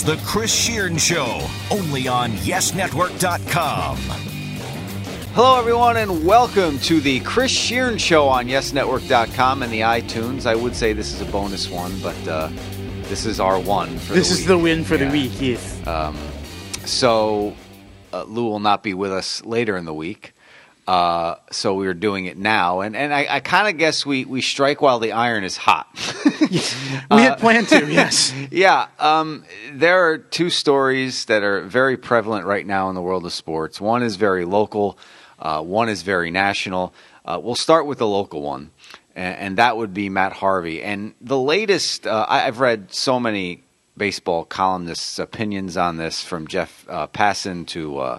is The Chris Shearn Show, only on YesNetwork.com. Hello, everyone, and welcome to the Chris Shearn Show on YesNetwork.com and the iTunes. I would say this is a bonus one, but uh, this is our one for This the is week. the win for Yeah. the week, yes. So uh, Lou will not be with us later in the week. Uh, so we are doing it now, and and I, I kind of guess we we strike while the iron is hot. we uh, had planned to, yes. yeah, um, there are two stories that are very prevalent right now in the world of sports. One is very local, uh, one is very national. Uh, we'll start with the local one, and, and that would be Matt Harvey. And the latest, uh, I, I've read so many baseball columnists' opinions on this, from Jeff uh, Passan to uh,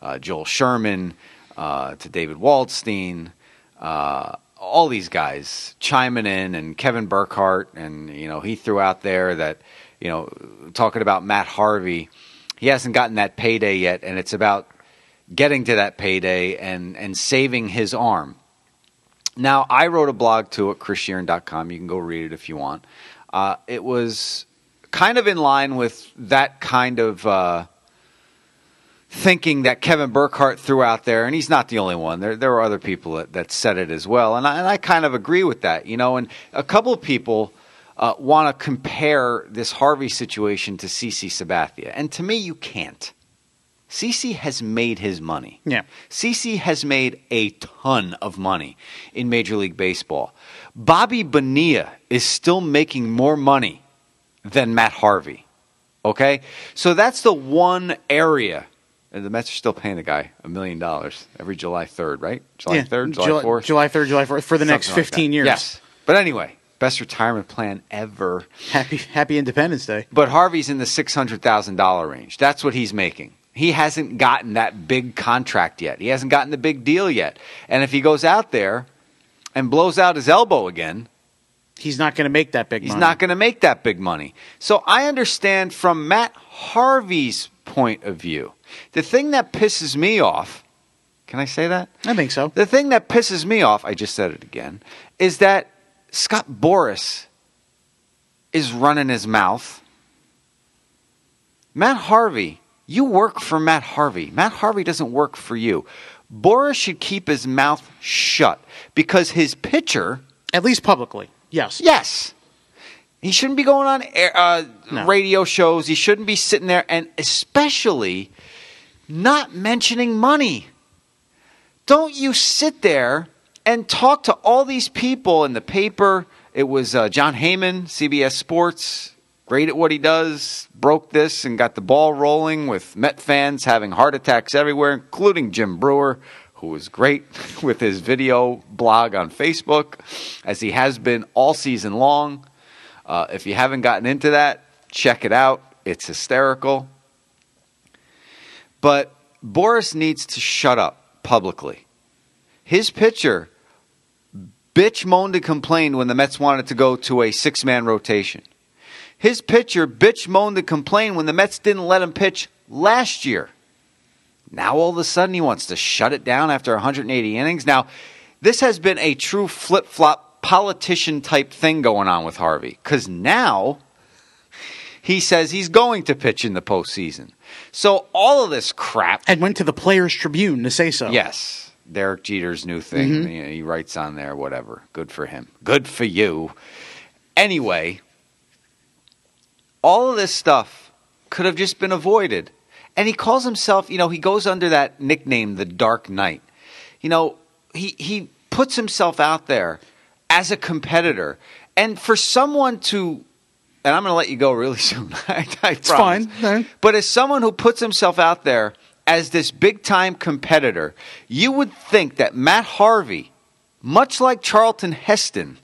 uh, Joel Sherman uh, to David Waldstein uh, all these guys chiming in, and Kevin Burkhardt, and you know he threw out there that you know talking about Matt Harvey, he hasn't gotten that payday yet, and it's about getting to that payday and and saving his arm. Now I wrote a blog too at chrisshearon.com. You can go read it if you want. Uh, it was kind of in line with that kind of. Uh, thinking that Kevin Burkhardt threw out there, and he's not the only one. There, there were other people that, that said it as well, and I, and I kind of agree with that. You know, and a couple of people uh, want to compare this Harvey situation to CC Sabathia, and to me, you can't. CC has made his money. Yeah. CC has made a ton of money in Major League Baseball. Bobby Bonilla is still making more money than Matt Harvey. Okay? So that's the one area. And the Mets are still paying the guy a million dollars every July 3rd, right? July Yeah, 3rd, July, July 4th? July 3rd, July 4th, for the next Something like 15 that. years. Yes. But anyway, best retirement plan ever. Happy, happy Independence Day. But Harvey's in the six hundred thousand dollar range. That's what he's making. He hasn't gotten that big contract yet. He hasn't gotten the big deal yet. And if he goes out there and blows out his elbow again, He's not going to make that big he's money. not going to make that big money. So I understand from Matt Harvey's point of view. The thing that pisses me off, can I say that? I think so. The thing that pisses me off, I just said it again, is that Scott Boras is running his mouth. Matt Harvey, you work for Matt Harvey. Matt Harvey doesn't work for you. Boras should keep his mouth shut because his pitcher, At least publicly. Yes. yes, he shouldn't be going on air, uh, No. radio shows. He shouldn't be sitting there and especially not mentioning money. Don't you sit there and talk to all these people in the paper. It was uh, Jon Heyman, CBS Sports, great at what he does, broke this and got the ball rolling with Met fans having heart attacks everywhere, including Jim Breuer, who was great with his video blog on Facebook, as he has been all season long. Uh, if you haven't gotten into that, check it out. It's hysterical. But Boras needs to shut up publicly. His pitcher bitch moaned and complained when the Mets wanted to go to a six man rotation. His pitcher bitch moaned and complained when the Mets didn't let him pitch last year. Now all of a sudden he wants to shut it down after 180 innings. Now, this has been a true flip flop politician type thing going on with Harvey because now he says he's going to pitch in the postseason. So all of this crap And went to the Players Tribune to say so. Yes, Derek Jeter's new thing. Mm-hmm. You know, he writes on there, whatever. Good for him. Good for you. Anyway, all of this stuff could have just been avoided. And he calls himself, you know, he goes under that nickname, the Dark Knight. You know, he he puts himself out there as a competitor, and for someone to, and I'm going to let you go really soon. I, I It's fine. No. but as someone who puts himself out there as this big time competitor, you would think that Matt Harvey, much like Charlton Heston,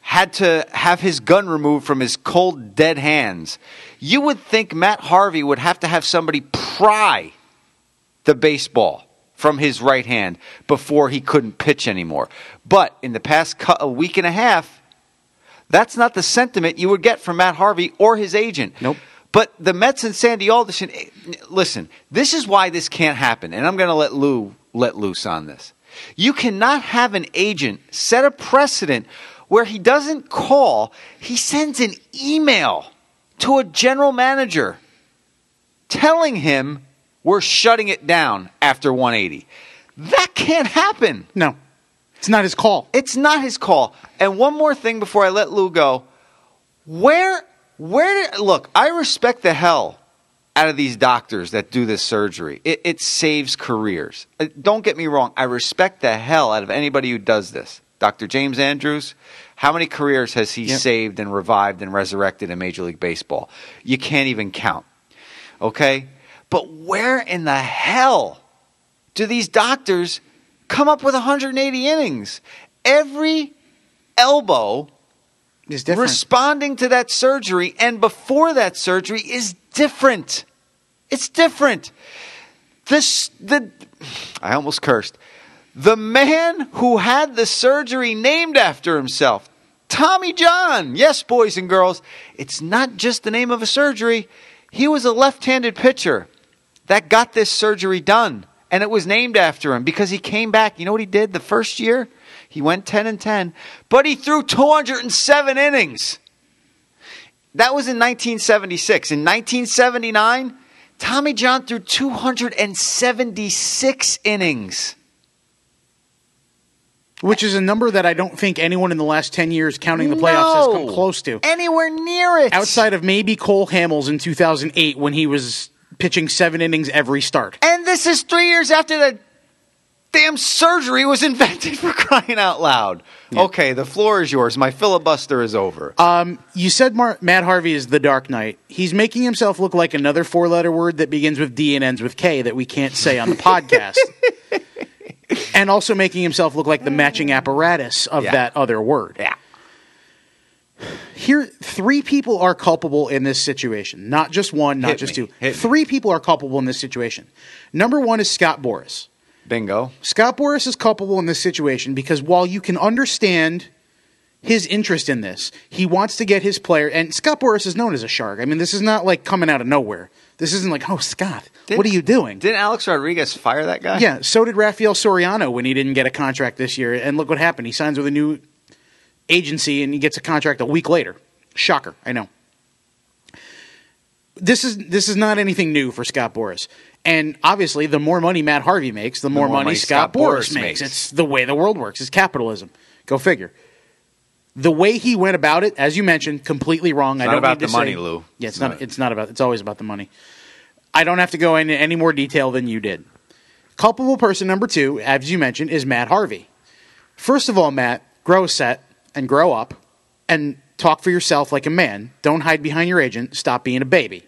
had to have his gun removed from his cold, dead hands. You would think Matt Harvey would have to have somebody pry the baseball from his right hand before he couldn't pitch anymore. But in the past cu- a week and a half, that's not the sentiment you would get from Matt Harvey or his agent. Nope. But the Mets and Sandy Alderson, eh, listen, this is why this can't happen, and I'm going to let Lou let loose on this. You cannot have an agent set a precedent where he doesn't call, he sends an email to a general manager telling him we're shutting it down after 180. That can't happen. No, it's not his call. It's not his call. And one more thing before I let Lou go. Where, where, did, look, I respect the hell out of these doctors that do this surgery. It, it saves careers. Uh, Don't get me wrong. I respect the hell out of anybody who does this. Dr. James Andrews, how many careers has he Yep. saved and revived and resurrected in Major League Baseball? You can't even count. Okay? But where in the hell do these doctors come up with 180 innings? Every elbow It's different. responding to that surgery and before that surgery is different. It's different. This the I almost cursed. The man who had the surgery named after himself, Tommy John. Yes, boys and girls, it's not just the name of a surgery. He was a left-handed pitcher that got this surgery done and it was named after him because he came back. You know what he did the first year? He went 10 and 10, but he threw 207 innings. That was in 1976. In 1979, Tommy John threw 276 innings. which is a number that I don't think anyone in the last 10 years counting the playoffs has come close to. Anywhere near it. Outside of maybe Cole Hamels in 2008 when he was pitching seven innings every start. And this is three years after the damn surgery was invented for crying out loud. Okay, the floor is yours. My filibuster is over. Um, you said Mar- Matt Harvey is the Dark Knight. He's making himself look like another four letter word that begins with D and ends with K that we can't say on the podcast. and also making himself look like the matching apparatus of Yeah. that other word. yeah. Here, three people are culpable in this situation. Not just one, not Hit just me. two. Hit me. Three people are culpable in this situation. Number one is Scott Boras. Bingo. Scott Boras is culpable in this situation because while you can understand his interest in this, he wants to get his player. And Scott Boras is known as a shark. I mean, this is not like coming out of nowhere. This isn't like, oh, Scott, what are you doing? Didn't Alex Rodriguez fire that guy? yeah, so did Rafael Soriano when he didn't get a contract this year. And look what happened. He signs with a new agency and he gets a contract a week later. Shocker, I know. This is this is not anything new for Scott Boras. And obviously, the more money Matt Harvey makes, the more, more money, money Scott, Scott Boras, Boras makes. makes. It's the way the world works. It's capitalism. Go figure. The way he went about it, as you mentioned, completely wrong. I not don't about the money, say- Lou. Yeah, it's, It's not. not. It's not about. It's always about the money. I don't have to go into any more detail than you did. Culpable person number two, as you mentioned, is Matt Harvey. First of all, Matt, grow set and grow up and talk for yourself like a man. Don't hide behind your agent. Stop being a baby.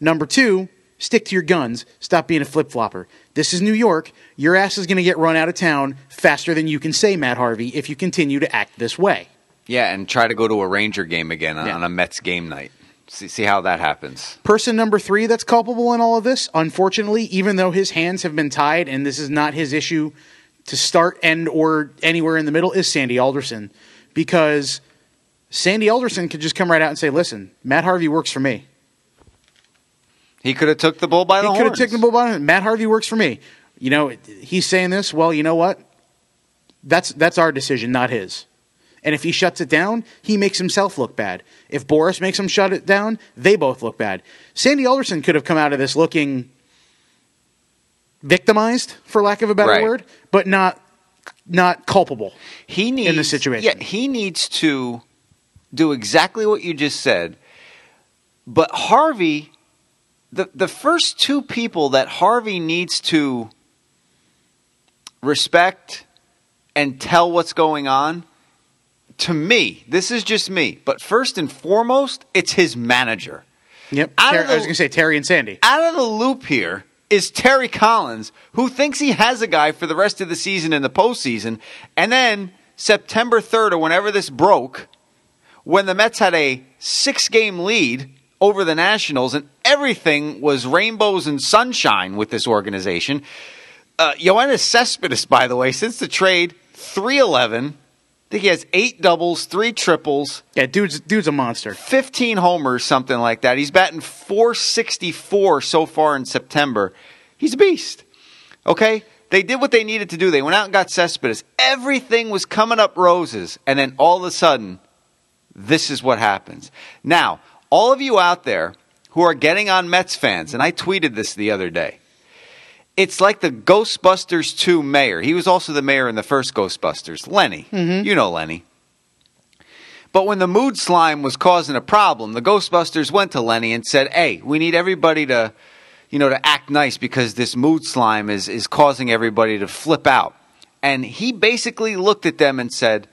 Number two, stick to your guns. Stop being a flip flopper. This is New York. Your ass is going to get run out of town faster than you can say, Matt Harvey, if you continue to act this way. Yeah, and try to go to a Ranger game again on, Yeah. on a Mets game night. See, see how that happens. Person number three that's culpable in all of this, unfortunately, even though his hands have been tied and this is not his issue to start, end, or anywhere in the middle, is Sandy Alderson. Because Sandy Alderson could just come right out and say, listen, Matt Harvey works for me. He could have took the bull by the He the could have taken the bull by the horns. Matt Harvey works for me. You know, he's saying this. Well, you know what? That's that's our decision, not his. And if he shuts it down, he makes himself look bad. If Boras makes him shut it down, they both look bad. Sandy Alderson could have come out of this looking victimized, for lack of a better Right. word, but not not culpable. he needs in the situation. Yeah, he needs to do exactly what you just said. But Harvey, the the first two people that Harvey needs to respect and tell what's going on, to me, this is just me. But first and foremost, it's his manager. Yep. Ter- of I was going to say Terry and Sandy. out of the loop here is Terry Collins, who thinks he has a guy for the rest of the season in the postseason. And then September 3rd, or whenever this broke, when the Mets had a six game lead over the Nationals and everything was rainbows and sunshine with this organization. Uh, Yoenis Cespedes, by the way, since the trade, 311. I think he has eight doubles, three triples, Yeah, dude's dude's a monster. 15 homers, something like that. He's batting 464 so far in September. He's a beast. Okay? They did what they needed to do. They went out and got Cespedes. Everything was coming up roses. And then all of a sudden, this is what happens. Now, all of you out there who are getting on Mets fans, and I tweeted this the other day. It's like the Ghostbusters 2 mayor. He was also the mayor in the first Ghostbusters, Lenny. Mm-hmm. You know Lenny. But when the mood slime was causing a problem, the Ghostbusters went to Lenny and said, "Hey, we need everybody to, you know, to act nice because this mood slime is is causing everybody to flip out." And he basically looked at them and said,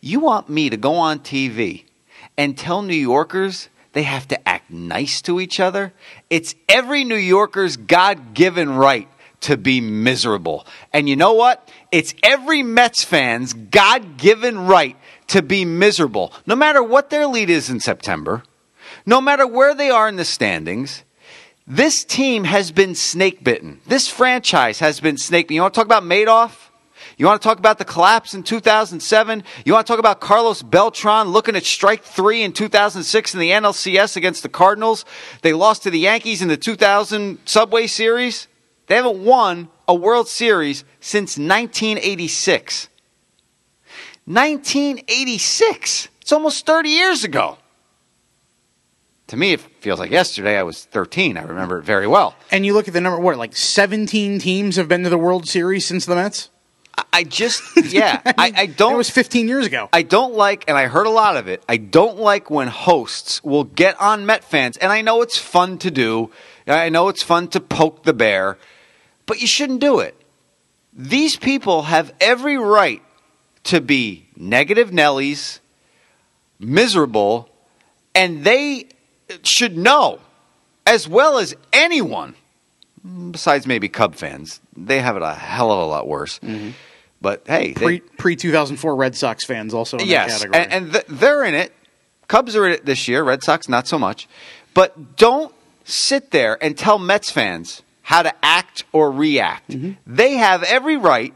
"You want me to go on TV and tell New Yorkers they have to act nice to each other? It's every New Yorker's God-given right to be miserable. And you know what? It's every Mets fan's God given right to be miserable, no matter what their lead is in September, no matter where they are in the standings. This team has been snake bitten. This franchise has been snake bitten. You want to talk about Madoff? You want to talk about the collapse in 2007? You want to talk about Carlos Beltran looking at strike three in 2006 in the NLCS against the Cardinals? They lost to the Yankees in the 2000 Subway Series. They haven't won a World Series since 1986. 1986. It's almost 30 years ago. To me, it feels like yesterday. I was 13. I remember it very well. And you look at the number, what, like 17 teams have been to the World Series since the Mets? I- just, yeah, I, I don't. It was 15 years ago. I don't like, and I heard a lot of it. I don't like when hosts will get on Met fans, and I know it's fun to do. I know it's fun to poke the bear, but you shouldn't do it. These people have every right to be negative Nellies, miserable, and they should know, as well as anyone, besides maybe Cub fans, they have it a hell of a lot worse. Mm-hmm. But hey, Pre pre 2004 Red Sox fans also in that yes, category. and, and th- they're in it. Cubs are in it this year. Red Sox not so much. But don't sit there and tell Mets fans how to act or react. Mm-hmm. They have every right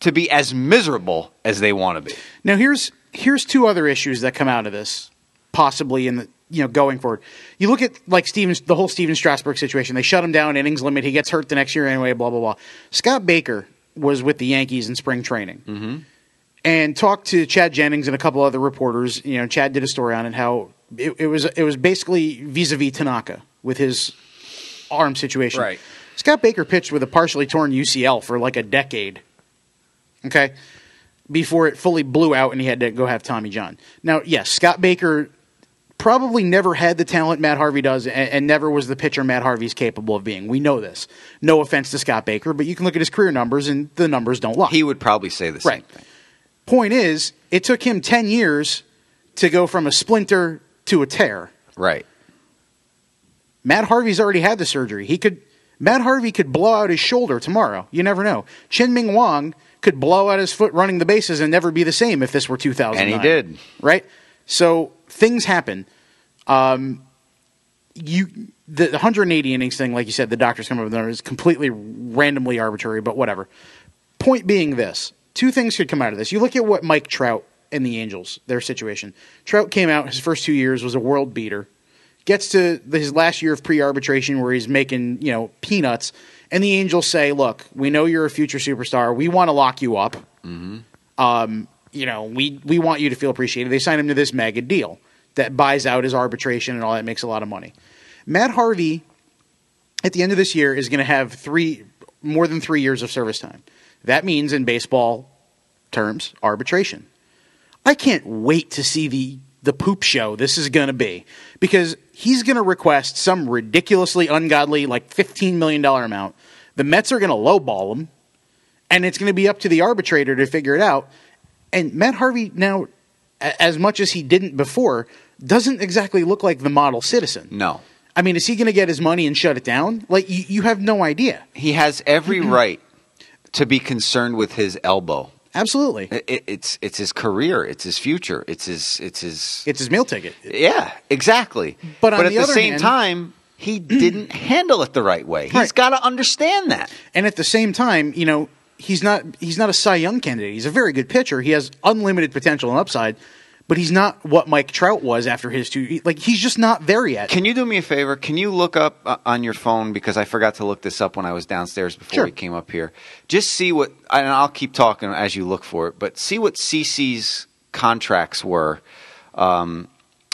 to be as miserable as they want to be. Now here's here's two other issues that come out of this, possibly in the you know going forward. You look at like Stevens, the whole Stephen Strasburg situation. They shut him down, innings limit. He gets hurt the next year anyway. Blah blah blah. Scott Baker was with the Yankees in spring training. Mm-hmm. And talked to Chad Jennings and a couple other reporters. You know, Chad did a story on it. How it, it was it was basically vis-a-vis Tanaka with his arm situation. Right. Scott Baker pitched with a partially torn UCL for like a decade. Okay. Before it fully blew out and he had to go have Tommy John. Now, yes, Scott Baker probably never had the talent Matt Harvey does and, and never was the pitcher Matt Harvey's capable of being. We know this. No offense to Scott Baker, but you can look at his career numbers and the numbers don't lie. He would probably say the same Right. thing. Point is, it took him 10 years to go from a splinter to a tear. Right. Matt Harvey's already had the surgery. He could Matt Harvey could blow out his shoulder tomorrow. You never know. Chien-Ming Wang could blow out his foot running the bases and never be the same if this were 2009. And he did. Right? So things happen. Um, you the 180 innings thing, like you said, the doctors come up with the numbers, is completely randomly arbitrary, but whatever. Point being this: two things could come out of this. You look at what Mike Trout and the Angels, their situation. Trout came out his first two years was a world beater. Gets to his last year of pre-arbitration where he's making you know peanuts, and the Angels say, "Look, we know you're a future superstar. We want to lock you up. Um, you know, we we want you to feel appreciated." They sign him to this mega deal that buys out his arbitration and all that makes a lot of money. Matt Harvey, at the end of this year, is going to have three more than three years of service time. That means, in baseball terms, arbitration. I can't wait to see the the poop show this is going to be because he's going to request some ridiculously ungodly like fifteen million dollar amount. The Mets are going to lowball him, and it's going to be up to the arbitrator to figure it out. And Matt Harvey now, as much as he didn't before, doesn't exactly look like the model citizen. No. I mean, is he going to get his money and shut it down? Like you, you have no idea. He has every right to be concerned with his elbow. Absolutely, It, it- it's it's his career. It's his future. It's his it's his it's his meal ticket. Yeah, exactly. But on at the the same hand- time, he didn't handle it the right way. He's Right. got to understand that. And at the same time, you know, he's not he's not a Cy Young candidate. He's a very good pitcher. He has unlimited potential and upside, but he's not what Mike Trout was after his two. Like he's just not there yet. Can you do me a favor? Can you look up uh, on your phone because I forgot to look this up when I was downstairs before Sure. we came up here. Just see what, and I'll keep talking as you look for it. But see what CC's contracts were um,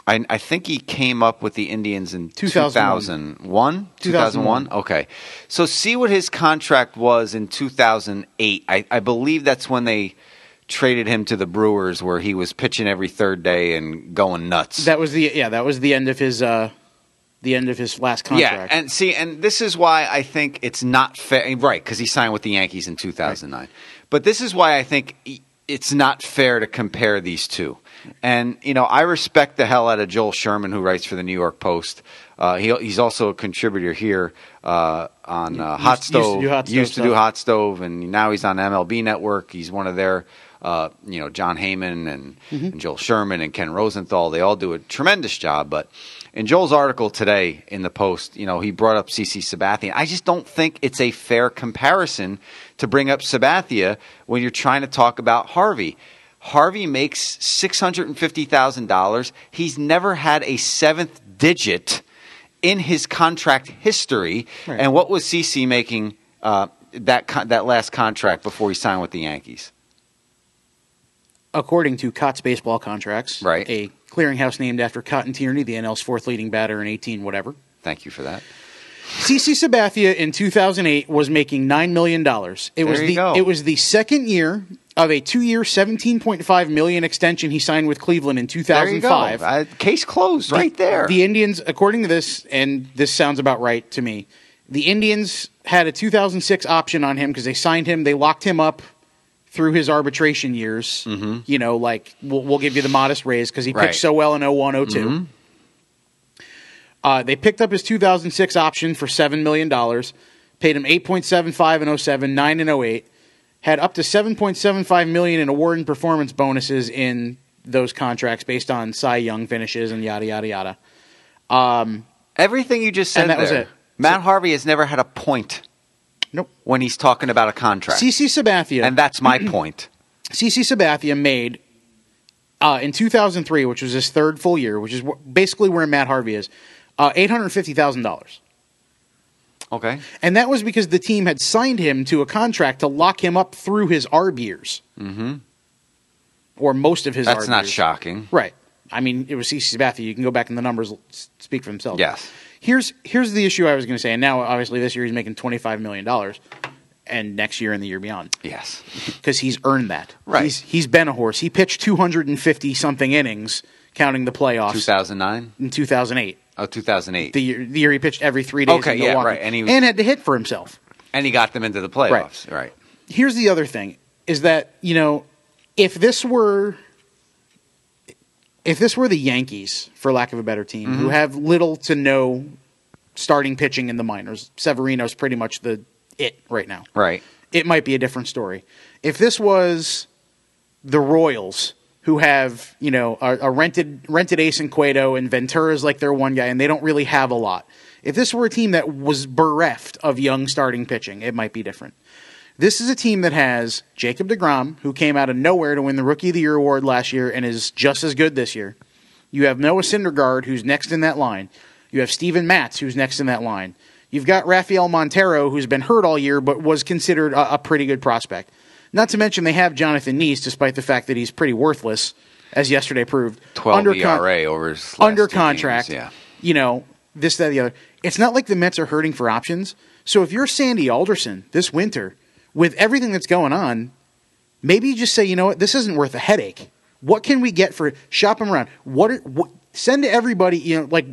I, I think he came up with the Indians in 2001. 2001. 2001. Okay. So see what his contract was in 2008. I, I believe that's when they traded him to the Brewers, where he was pitching every third day and going nuts. That was the yeah. That was the end of his uh, the end of his last contract. Yeah, and see, and this is why I think it's not fair. Right, because he signed with the Yankees in 2009. But this is why I think it's not fair to compare these two. And you know, I respect the hell out of Joel Sherman, who writes for the New York Post. Uh, he, he's also a contributor here uh, on uh, Hot used to Stove. do Hot Stove Used to do. Hot Stove, and now he's on MLB Network. He's one of their, uh, you know, Jon Heyman and, Mm-hmm. and Joel Sherman and Ken Rosenthal. They all do a tremendous job. But in Joel's article today in the Post, you know, he brought up CC Sabathia. I just don't think it's a fair comparison to bring up Sabathia when you're trying to talk about Harvey. Harvey makes six hundred and fifty thousand dollars. He's never had a seventh digit in his contract history. Right. And what was CC making uh, that con- that last contract before he signed with the Yankees? According to Cott's baseball contracts, Right. a clearinghouse named after Cotton Tierney, the NL's fourth leading batter in 18 whatever. Thank you for that. CC Sabathia in 2008 was making nine million dollars. It was There you the go. it was the second year of a two-year, 17.5 million extension he signed with Cleveland in There you go. 2005. Uh, case closed right there. The Indians, according to this, and this sounds about right to me, the Indians had a 2006 option on him because they signed him. They locked him up through his arbitration years. Mm-hmm. You know, like we'll, we'll give you the modest raise because he pitched so well in 01, 2 Mm-hmm. Uh, they picked up his 2006 option for seven million dollars, paid him 8.75 in 07, 9 in 08, had up to 7.75 million in award and performance bonuses in those contracts based on Cy Young finishes and yada yada yada. Everything you just said And that was it. Matt Harvey has never had a point Nope. when he's talking about a contract. CC Sabathia and that's my point. CC Sabathia made uh, in 2003, which was his third full year, which is wh- basically where Matt Harvey is, uh, eight hundred fifty thousand dollars, Okay. and that was because the team had signed him to a contract to lock him up through his ARB years, mm-hmm. or most of his. That's ARB not years. shocking. right? I mean, it was CC Sabathia. You can go back and the numbers speak for themselves. Yes. Here's here's the issue I was going to say, and now obviously this year he's making twenty five million dollars, and next year and the year beyond. Yes. because he's earned that. Right. He's, he's been a horse. He pitched 250 something innings, counting the playoffs 2009? in 2008. Oh, 2008. The year, the year he pitched every three days. Okay, yeah, right, and he was- had to hit for himself. and he got them into the playoffs. Right. Right. Here's the other thing: is that you know, if this were, if this were the Yankees, for lack of a better team, Mm-hmm. who have little to no starting pitching in the minors, Severino's pretty much the it right now. Right. it might be a different story. If this was the Royals, who have you know a, a rented rented Ace and Cueto and Ventura's like their one guy, and they don't really have a lot. If this were a team that was bereft of young starting pitching, it might be different. This is a team that has Jacob DeGrom, who came out of nowhere to win the Rookie of the Year award last year and is just as good this year. You have Noah Syndergaard, who's next in that line. You have Steven Matz, who's next in that line. You've got Rafael Montero, who's been hurt all year, but was considered a, a pretty good prospect. Not to mention they have Jonathan Niese, despite the fact that he's pretty worthless, as yesterday proved. 12 Under con- ERA over his under contract. games, Yeah. You know, this, that, the other. It's not like the Mets are hurting for options. So if you're Sandy Alderson this winter, with everything that's going on, maybe you just say, you know what, this isn't worth a headache. What can we get for shop them around? What, are, what send to everybody, you know, like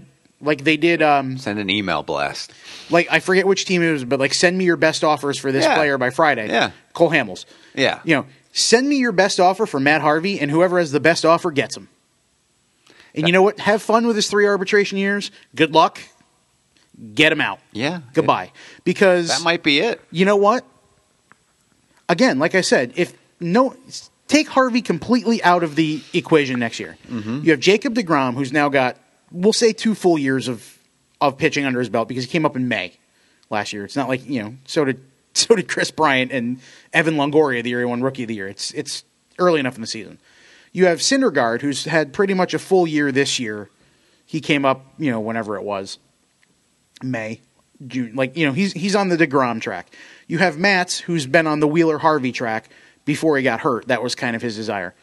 like they did um Send an email blast. like I forget which team it was, but like send me your best offers for this Yeah. player by Friday. Yeah. Cole Hamels. Yeah. You know, send me your best offer for Matt Harvey, and whoever has the best offer gets him. And you know what? Have fun with his three arbitration years. Good luck. Get him out. Yeah. Goodbye. Because That might be it. you know what? Again, like I said, if no take Harvey completely out of the equation next year. Mm-hmm. You have Jacob DeGrom, who's now got we'll say two full years of of pitching under his belt because he came up in May last year. It's not like you know so did so did Kris Bryant and Evan Longoria the year he won Rookie of the Year. It's it's early enough in the season. You have Syndergaard, who's had pretty much a full year this year. He came up, you know, whenever it was. May, June. Like, you know, he's he's on the DeGrom track. You have Matz, who's been on the Wheeler Harvey track before he got hurt. That was kind of his desire.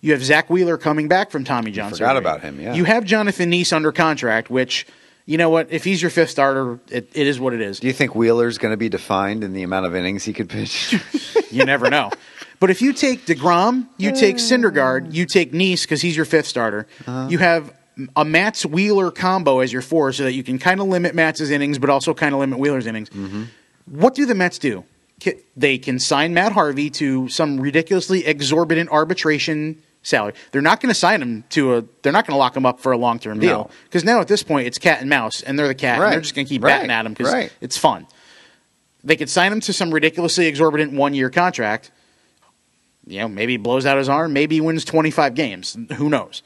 You have Zack Wheeler coming back from Tommy John. forgot surgery. about him, yeah. You have Jonathan Niese under contract, which you know what? If he's your fifth starter, it, it is what it is. Do you think Wheeler's going to be defined in the amount of innings he could pitch? You never know. But if you take Degrom, you take uh. Syndergaard, you take Niese because he's your fifth starter. Uh-huh. You have a Matz Wheeler combo as your four, so that you can kind of limit Matz's innings, but also kind of limit Wheeler's innings. Mm-hmm. What do the Mets do? They can sign Matt Harvey to some ridiculously exorbitant arbitration salary. They're not going to sign him to a. They're not going to lock him up for a long term deal No. because now at this point it's cat and mouse, and they're the cat, and they're just going to keep Right. batting at him because Right. it's fun. They could sign him to some ridiculously exorbitant one year contract. You know, maybe he blows out his arm, maybe he wins 25 games. Who knows?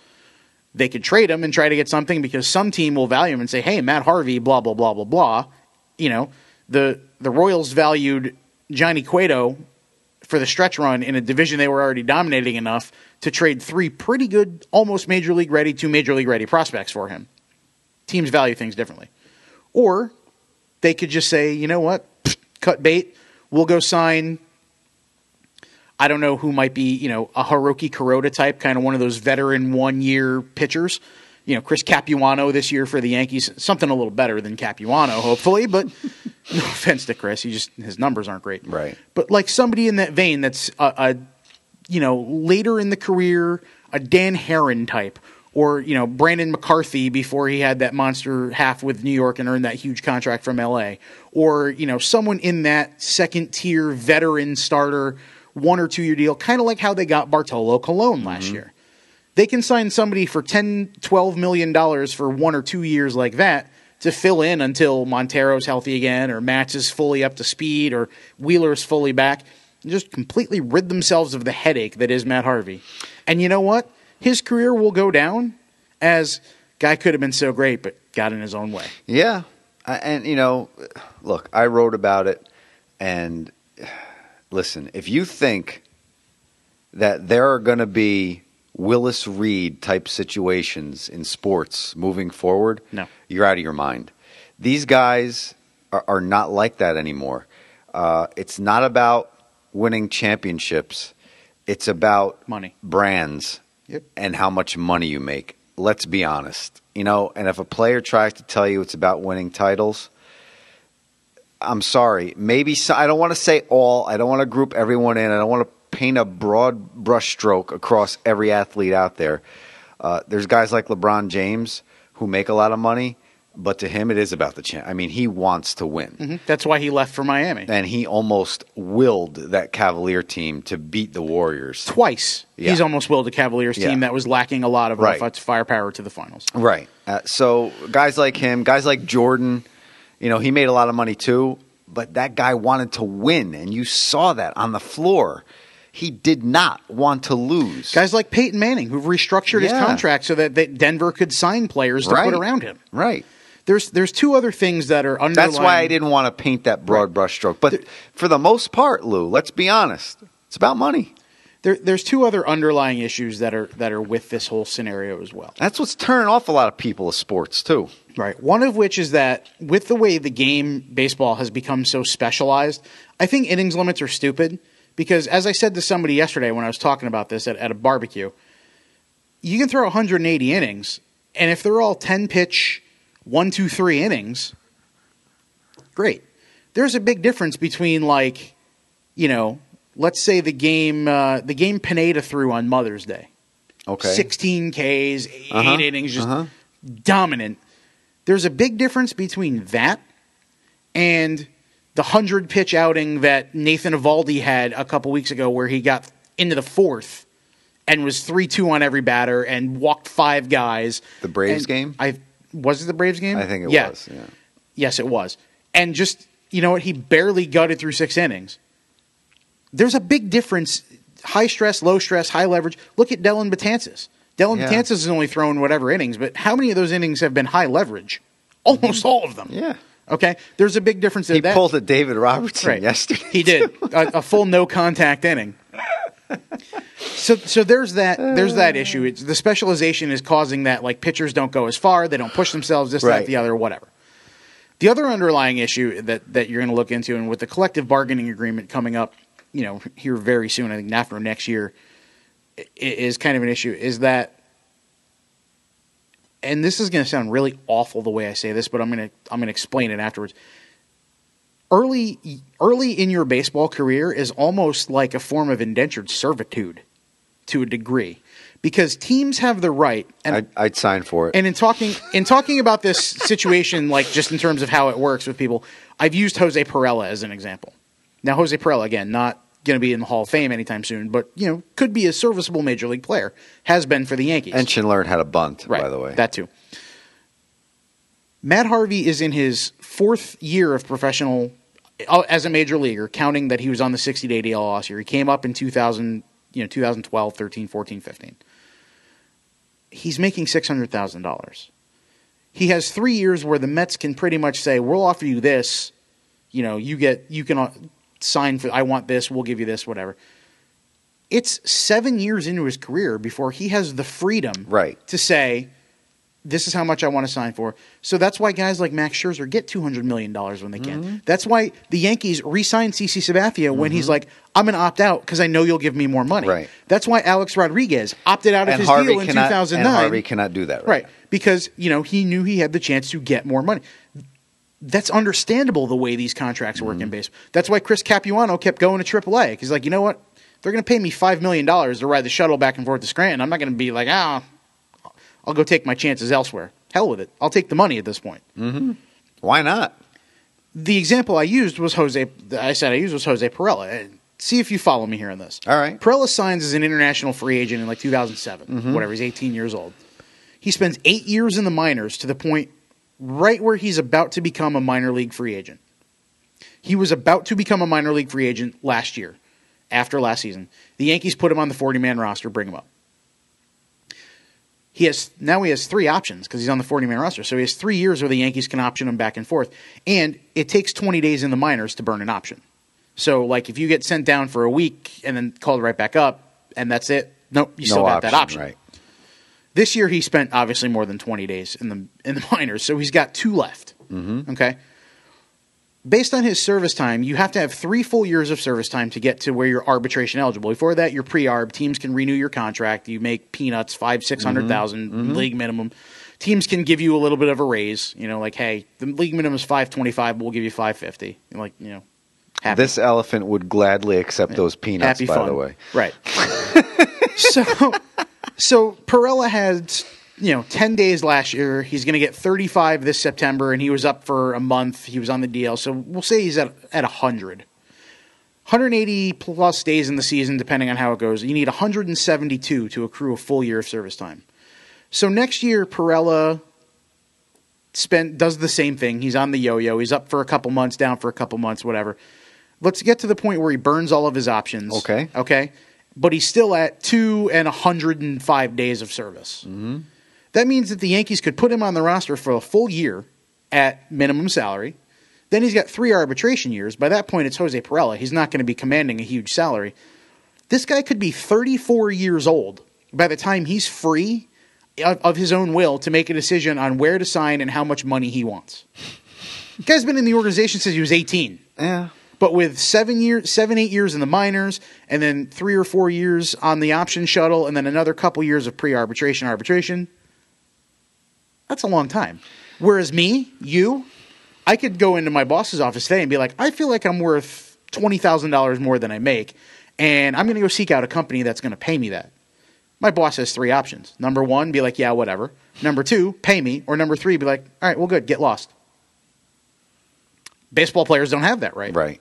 They could trade him and try to get something because some team will value him and say, hey, Matt Harvey, blah, blah, blah, blah, blah. You know, the, the Royals valued Johnny Cueto for the stretch run in a division they were already dominating enough to trade three pretty good, almost major league ready, two major league ready prospects for him. Teams value things differently. Or they could just say, you know what, Pfft, cut bait. We'll go sign. I don't know who might be, you know, a Hiroki Kuroda type, kind of one of those veteran one year pitchers. You know, Chris Capuano this year for the Yankees, something a little better than Capuano, hopefully. But no offense to Chris, he just his numbers aren't great. Right. But like somebody in that vein, that's a, a you know later in the career, a Dan Haren type, or you know Brandon McCarthy before he had that monster half with New York and earned that huge contract from L.A. Or you know someone in that second tier veteran starter, one or two year deal, kind of like how they got Bartolo Colon last mm-hmm. year. They can sign somebody for 10, 12 million dollars for one or two years like that to fill in until Montero's healthy again, or Matz is fully up to speed, or Wheeler's fully back. And just completely rid themselves of the headache that is Matt Harvey. And you know what? His career will go down as guy could have been so great, but got in his own way. Yeah, I- and you know, look, I wrote about it, and listen, if you think that there are going to be Willis Reed type situations in sports moving forward, No. you're out of your mind. These guys are, are not like that anymore. Uh, it's not about winning championships. It's about Money. brands Yep. and how much money you make. Let's be honest. You know, and if a player tries to tell you it's about winning titles, I'm sorry. Maybe so, I don't want to say all. I don't want to group everyone in. I don't want to paint a broad brushstroke across every athlete out there. Uh, there's guys like LeBron James who make a lot of money, but to him it is about the champ. I mean, he wants to win. That's why he left for Miami. And he almost willed that Cavalier team to beat the Warriors. Twice. Yeah. He's almost willed a Cavaliers team Yeah. that was lacking a lot of Right. firepower to the finals. Right. Uh, so guys like him, guys like Jordan, you know, he made a lot of money too, but that guy wanted to win, and you saw that on the floor. He did not want to lose. Guys like Peyton Manning, who've restructured his contract so that, that Denver could sign players to right. put around him. Right. There's there's two other things that are underlying. That's why I didn't want to paint that broad brushstroke. But for the most part, Lou, let's be honest, it's about money. There, there's two other underlying issues that are that are with this whole scenario as well. That's what's turning off a lot of people of sports too. Right. One of which is that with the way the game baseball has become so specialized, I think innings limits are stupid because, as I said to somebody yesterday when I was talking about this at, at a barbecue, you can throw 180 innings, and if they're all 10 pitch, one, two, three innings, great. There's a big difference between like, you know, let's say the game uh, the game Pineda threw on Mother's Day. Okay. 16 Ks, 8 Uh-huh, innings, just uh-huh. dominant. There's a big difference between that and the 100 pitch outing that Nathan Eovaldi had a couple weeks ago where he got into the fourth and was 3 2 on every batter and walked five guys. The Braves And game? I Was it the Braves game? I think it Yeah. was. Yeah. Yes, it was. And just, you know what? He barely gutted through six innings. There's a big difference high stress, low stress, high leverage. Look at Dellin Betances. Dellin Yeah. Betances has only thrown whatever innings, but how many of those innings have been high leverage? Almost all of them. Yeah. Okay? There's a big difference in that. He that. pulled a David Robertson Right. yesterday. He did a, a full no contact inning. So, so there's that. There's that issue. It's the specialization is causing that. Like pitchers don't go as far. They don't push themselves. This, that, the other, whatever. The other underlying issue that that you're going to look into, and with the collective bargaining agreement coming up, you know, here very soon, I think after next year, is kind of an issue is that and this is going to sound really awful the way I say this, but I'm going to I'm going to explain it afterwards. Early early in your baseball career is almost like a form of indentured servitude to a degree because teams have the right and I'd, I'd sign for it. and in talking in talking about this situation, like just in terms of how it works with people, I've used Jose Pirela as an example. Now, Jose Pirela, again, not going to be in the Hall of Fame anytime soon, but you know, could be a serviceable major league player. Has been for the Yankees. and Schindler had a bunt, right, by the way. that too. Matt Harvey is in his fourth year of professional uh, as a major leaguer, counting that he was on the 60 day DL last year. He came up in 2000, you know, 2012, 13, 14, 15. He's making $600,000. He has three years where the Mets can pretty much say, we'll offer you this. You know, you get, you can sign for, I want this, we'll give you this, whatever. It's seven years into his career before he has the freedom Right. to say, this is how much I want to sign for. So that's why guys like Max Scherzer get two hundred million dollars when they can. Mm-hmm. That's why the Yankees re-signed CC Sabathia when he's like, "I'm going to opt out because I know you'll give me more money." Right. That's why Alex Rodriguez opted out of and his Harvey deal in two thousand and nine. Harvey cannot do that right, right? Because you know he knew he had the chance to get more money. That's understandable the way these contracts work Mm-hmm. in baseball. That's why Chris Capuano kept going to AAA because like you know what, they're going to pay me five million dollars to ride the shuttle back and forth to Scranton. I'm not going to be like ah, I'll go take my chances elsewhere. Hell with it. I'll take the money at this point. Why not? The example I used was Jose. I said I used was Jose Pirela. And See if you follow me here on this. All right. Pirela signs as an international free agent in like 2007, Mm-hmm. whatever. He's 18 years old. He spends eight years in the minors to the point right where he's about to become a minor league free agent. He was about to become a minor league free agent last year, after last season. The Yankees put him on the 40 man roster, bring him up. He has now he has three options because he's on the 40 man roster. So he has three years where the Yankees can option him back and forth. And it takes 20 days in the minors to burn an option. So like if you get sent down for a week and then called right back up and that's it, nope, you still got option, that option. right? This year he spent obviously more than 20 days in the in the minors, so he's got two left. Mm-hmm. Okay. Based on his service time, you have to have three full years of service time to get to where you're arbitration eligible. Before that, you're pre-arb. Teams can renew your contract. You make peanuts, five, six hundred thousand league minimum. Teams can give you a little bit of a raise. You know, like hey, the league minimum is five twenty-five, but we'll give you five fifty. Like you know, happy. This elephant would gladly accept those peanuts. Happy by fun. the way, Right. so, so Pirela had you know ten days last year. He's going to get thirty five this September, and he was up for a month. He was on the DL, so we'll say he's at at hundred. 180 plus days in the season, depending on how it goes. You need 172 to accrue a full year of service time. So next year, Pirela spent does the same thing. He's on the yo-yo. He's up for a couple months, down for a couple months, whatever. Let's get to the point where he burns all of his options. Okay. Okay. But he's still at two and 105 days of service. Mm-hmm. That means that the Yankees could put him on the roster for a full year at minimum salary. Then he's got three arbitration years. By that point, it's Jose Pirela. He's not going to be commanding a huge salary. This guy could be 34 years old by the time he's free of, of his own will to make a decision on where to sign and how much money he wants. The guy's been in the organization since he was 18. yeah. But with seven years, seven, eight years in the minors, and then three or four years on the option shuttle, and then another couple years of pre-arbitration arbitration, that's a long time. Whereas me, you, I could go into my boss's office today and be like, I feel like I'm worth twenty thousand dollars more than I make, and I'm going to go seek out a company that's going to pay me that. My boss has three options. Number one, be like, yeah, whatever. Number two, pay me. Or number three, be like, all right, well, good, get lost. Baseball players don't have that right Right.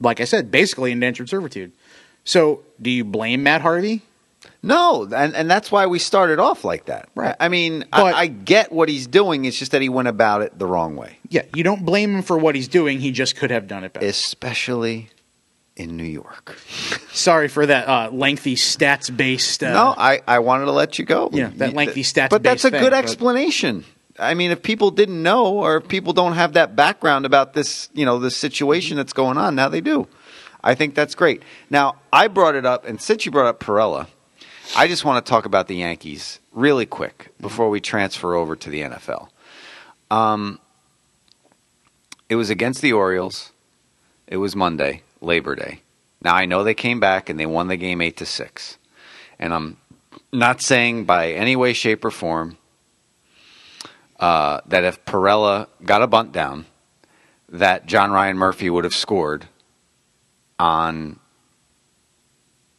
Like I said, basically indentured servitude. So, do you blame Matt Harvey? No, and and that's why we started off like that. Right. I mean, But- I, I get what he's doing. It's just that he went about it the wrong way, Yeah, you don't blame him for what he's doing. He just could have done it better. especially in New York. Sorry for that uh, lengthy stats based. Uh, no, I, I wanted to let you go. Yeah, that lengthy stats But that's a based good thing, but- explanation. I mean, if people didn't know or if people don't have that background about this, you know, the situation that's going on, now they do. I think that's great. Now, I brought it up, and since you brought up Pirela, I just want to talk about the Yankees really quick before we transfer over to the NFL. Um, it was against the Orioles. It was Monday, Labor Day. Now I know they came back and they won the game eight to six. and I'm not saying by any way, shape, or form uh, that if Pirela got a bunt down, that John Ryan Murphy would have scored on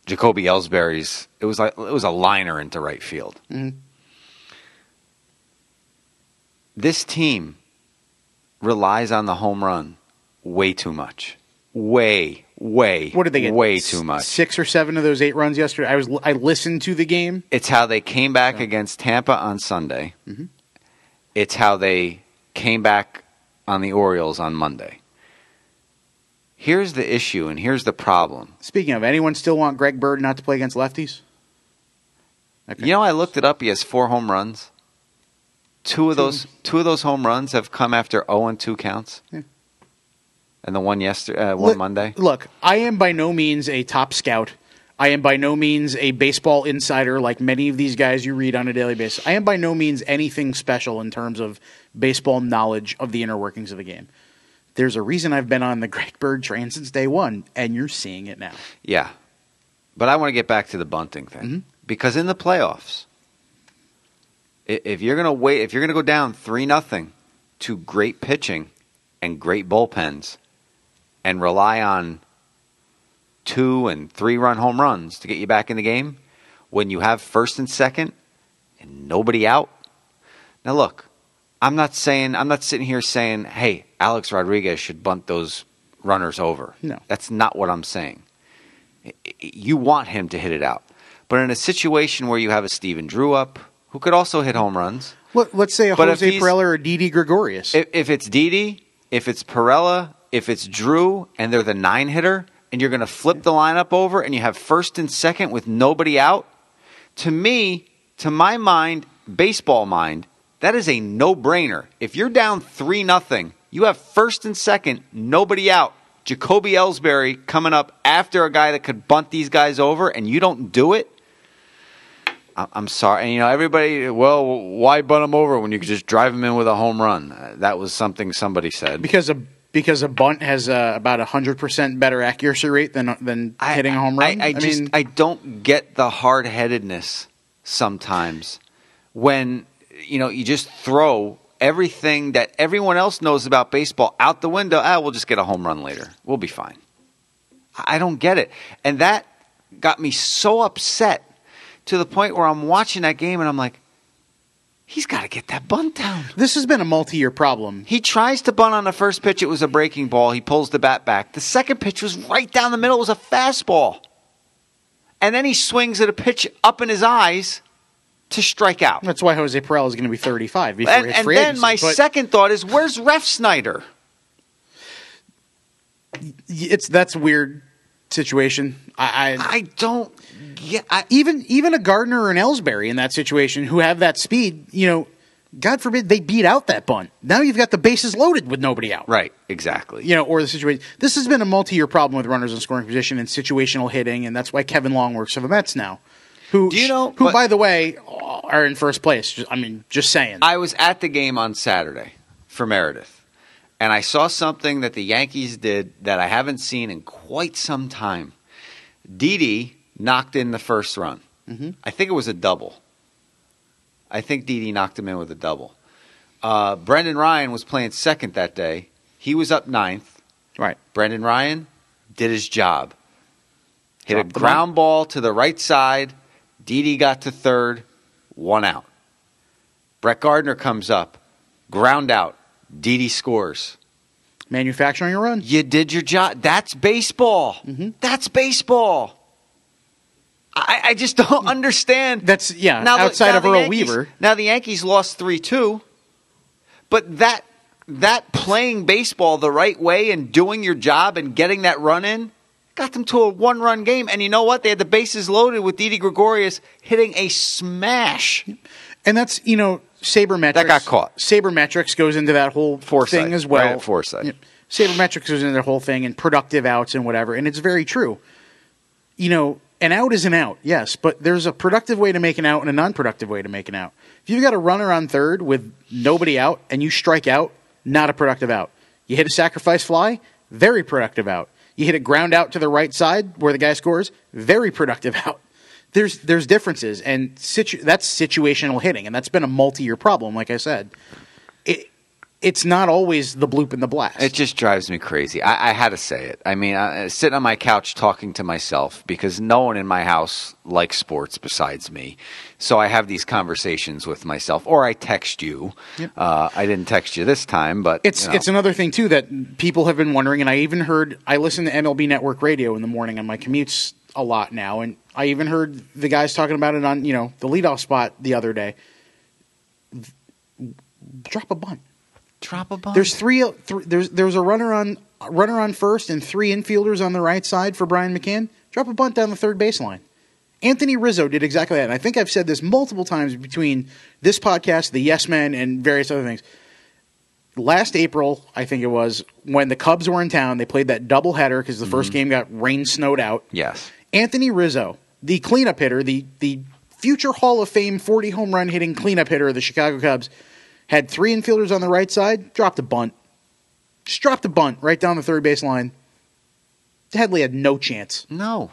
Jacoby Ellsbury's. It was like it was a liner into right field. Mhm. This team relies on the home run way too much. Way, way, What did they get? Way too much. Six or seven of those eight runs yesterday. I was I listened to the game. It's how they came back against Tampa on Sunday. Mm-hmm. It's how they came back on the Orioles on Monday. Here's the issue, and here's the problem. Speaking of, anyone still want Greg Bird not to play against lefties? Okay. You know, I looked it up. He has four home runs. Two of those, two of those home runs have come after 0 and 2 counts. Yeah. And the one yesterday, uh, one Look- Monday. Look, I am by no means a top scout. I am by no means a baseball insider like many of these guys you read on a daily basis. I am by no means anything special in terms of baseball knowledge of the inner workings of the game. There's a reason I've been on the Greg Bird train since day one, and you're seeing it now. Yeah. But I want to get back to the bunting thing Mm-hmm. because in the playoffs, if you're going to wait, if you're going to go down three nothing to great pitching and great bullpens, and rely on two and three run home runs to get you back in the game, when you have first and second and nobody out. Now look, I'm not saying I'm not sitting here saying, "Hey, Alex Rodriguez should bunt those runners over." No. That's not what I'm saying you want him to hit it out. But in a situation where you have a Stephen Drew up, who could also hit home runs, Let, let's say a But Jose Pirela or Didi Gregorius. if, if it's Didi, if it's Pirela, if it's Drew, and they're the nine hitter, and you're going to flip the lineup over and you have first and second with nobody out, to me, to my mind, baseball mind, that is a no brainer. If you're down 3 nothing, you have first and second, nobody out. Jacoby Ellsbury coming up after a guy that could bunt these guys over, and you don't do it. I'm sorry. And, you know, everybody, well, why bunt him over when you could just drive him in with a home run? That was something somebody said. because a because a bunt has uh, about a hundred percent better accuracy rate than than I- hitting a home run. I, I just mean, I don't get the hard headedness sometimes when you know you just throw everything that everyone else knows about baseball out the window. Ah, we'll just get a home run later. We'll be fine. I I don't get it, and that got me so upset to the point where I'm watching that game and I'm like, he's got to get that bunt down. this has been a multi-year problem. He tries to bunt on the first pitch. It was a breaking ball. He pulls the bat back. The second pitch was right down the middle. It was a fastball. And then he swings at a pitch up in his eyes to strike out. That's why Jose Pirela is going to be thirty-five before And, and then agency. my But second thought is, where's Refsnyder? it's that's a weird situation. I, I I don't get. I, even even a Gardner or an Ellsbury in that situation who have that speed, you know, God forbid they beat out that bunt. Now you've got the bases loaded with nobody out. right, exactly. You know, or the situation. This has been a multi-year problem with runners in scoring position and situational hitting, and that's why Kevin Long works for the Mets now. Who, Do you know- Who, but- by the way, are in first place. Just- I mean, just saying. I was at the game on Saturday for Meredith, and I saw something that the Yankees did that I haven't seen in quite some time. Didi knocked in the first run. Mm-hmm. I think it was a double. I think Didi knocked him in with a double. Uh, Brendan Ryan was playing second that day. He was up ninth. right. Brendan Ryan did his job. Hit Dropped a ground ball to the right side. Didi got to third, one out. Brett Gardner comes up, ground out. Didi scores. Manufacturing a run. You did your job. That's baseball. Mm-hmm. That's baseball. I, I just don't understand. That's yeah. the- outside now of Earl Yankees- Weaver. Now the Yankees lost three two, but that that playing baseball the right way and doing your job and getting that run in got them to a one run game. And you know what? They had the bases loaded with Didi Gregorius hitting a smash. And that's you know sabermetrics. That got caught. Sabermetrics goes into that whole Foresight, thing as well. right, foresight. Yeah. Sabermetrics goes into the whole thing and productive outs and whatever, and it's very true. You know, an out is an out, yes, but there's a productive way to make an out and a non-productive way to make an out. If you've got a runner on third with nobody out and you strike out, not a productive out. You hit a sacrifice fly, very productive out. You hit a ground out to the right side where the guy scores, very productive out. there's there's differences, and situ- that's situational hitting, and that's been a multi-year problem. Like I said, it's not always the bloop and the blast. It just drives me crazy. I, I had to say it. I mean, I, sitting on my couch talking to myself because no one in my house likes sports besides me. So I have these conversations with myself, or I text you. Uh, I didn't text you this time, but It's you know. it's another thing too that people have been wondering, and I even heard I listen to MLB Network Radio in the morning on my commutes a lot now, and I even heard the guys talking about it on you know the leadoff spot the other day. Drop a bunt. Drop a bomb. There's three. Th- there's there's a runner on runner on first and three infielders on the right side for Brian McCann. Drop a bunt down the third baseline. Anthony Rizzo did exactly that, and I think I've said this multiple times between this podcast, the Yes Men, and various other things. Last April, I think it was when the Cubs were in town. They played that doubleheader because the first mm-hmm. game got rain snowed out. yes. Anthony Rizzo, the cleanup hitter, the the future Hall of Fame 40 home run hitting cleanup hitter of the Chicago Cubs, had three infielders on the right side, dropped a bunt. Just dropped a bunt right down the third base line. Headley had no chance. No.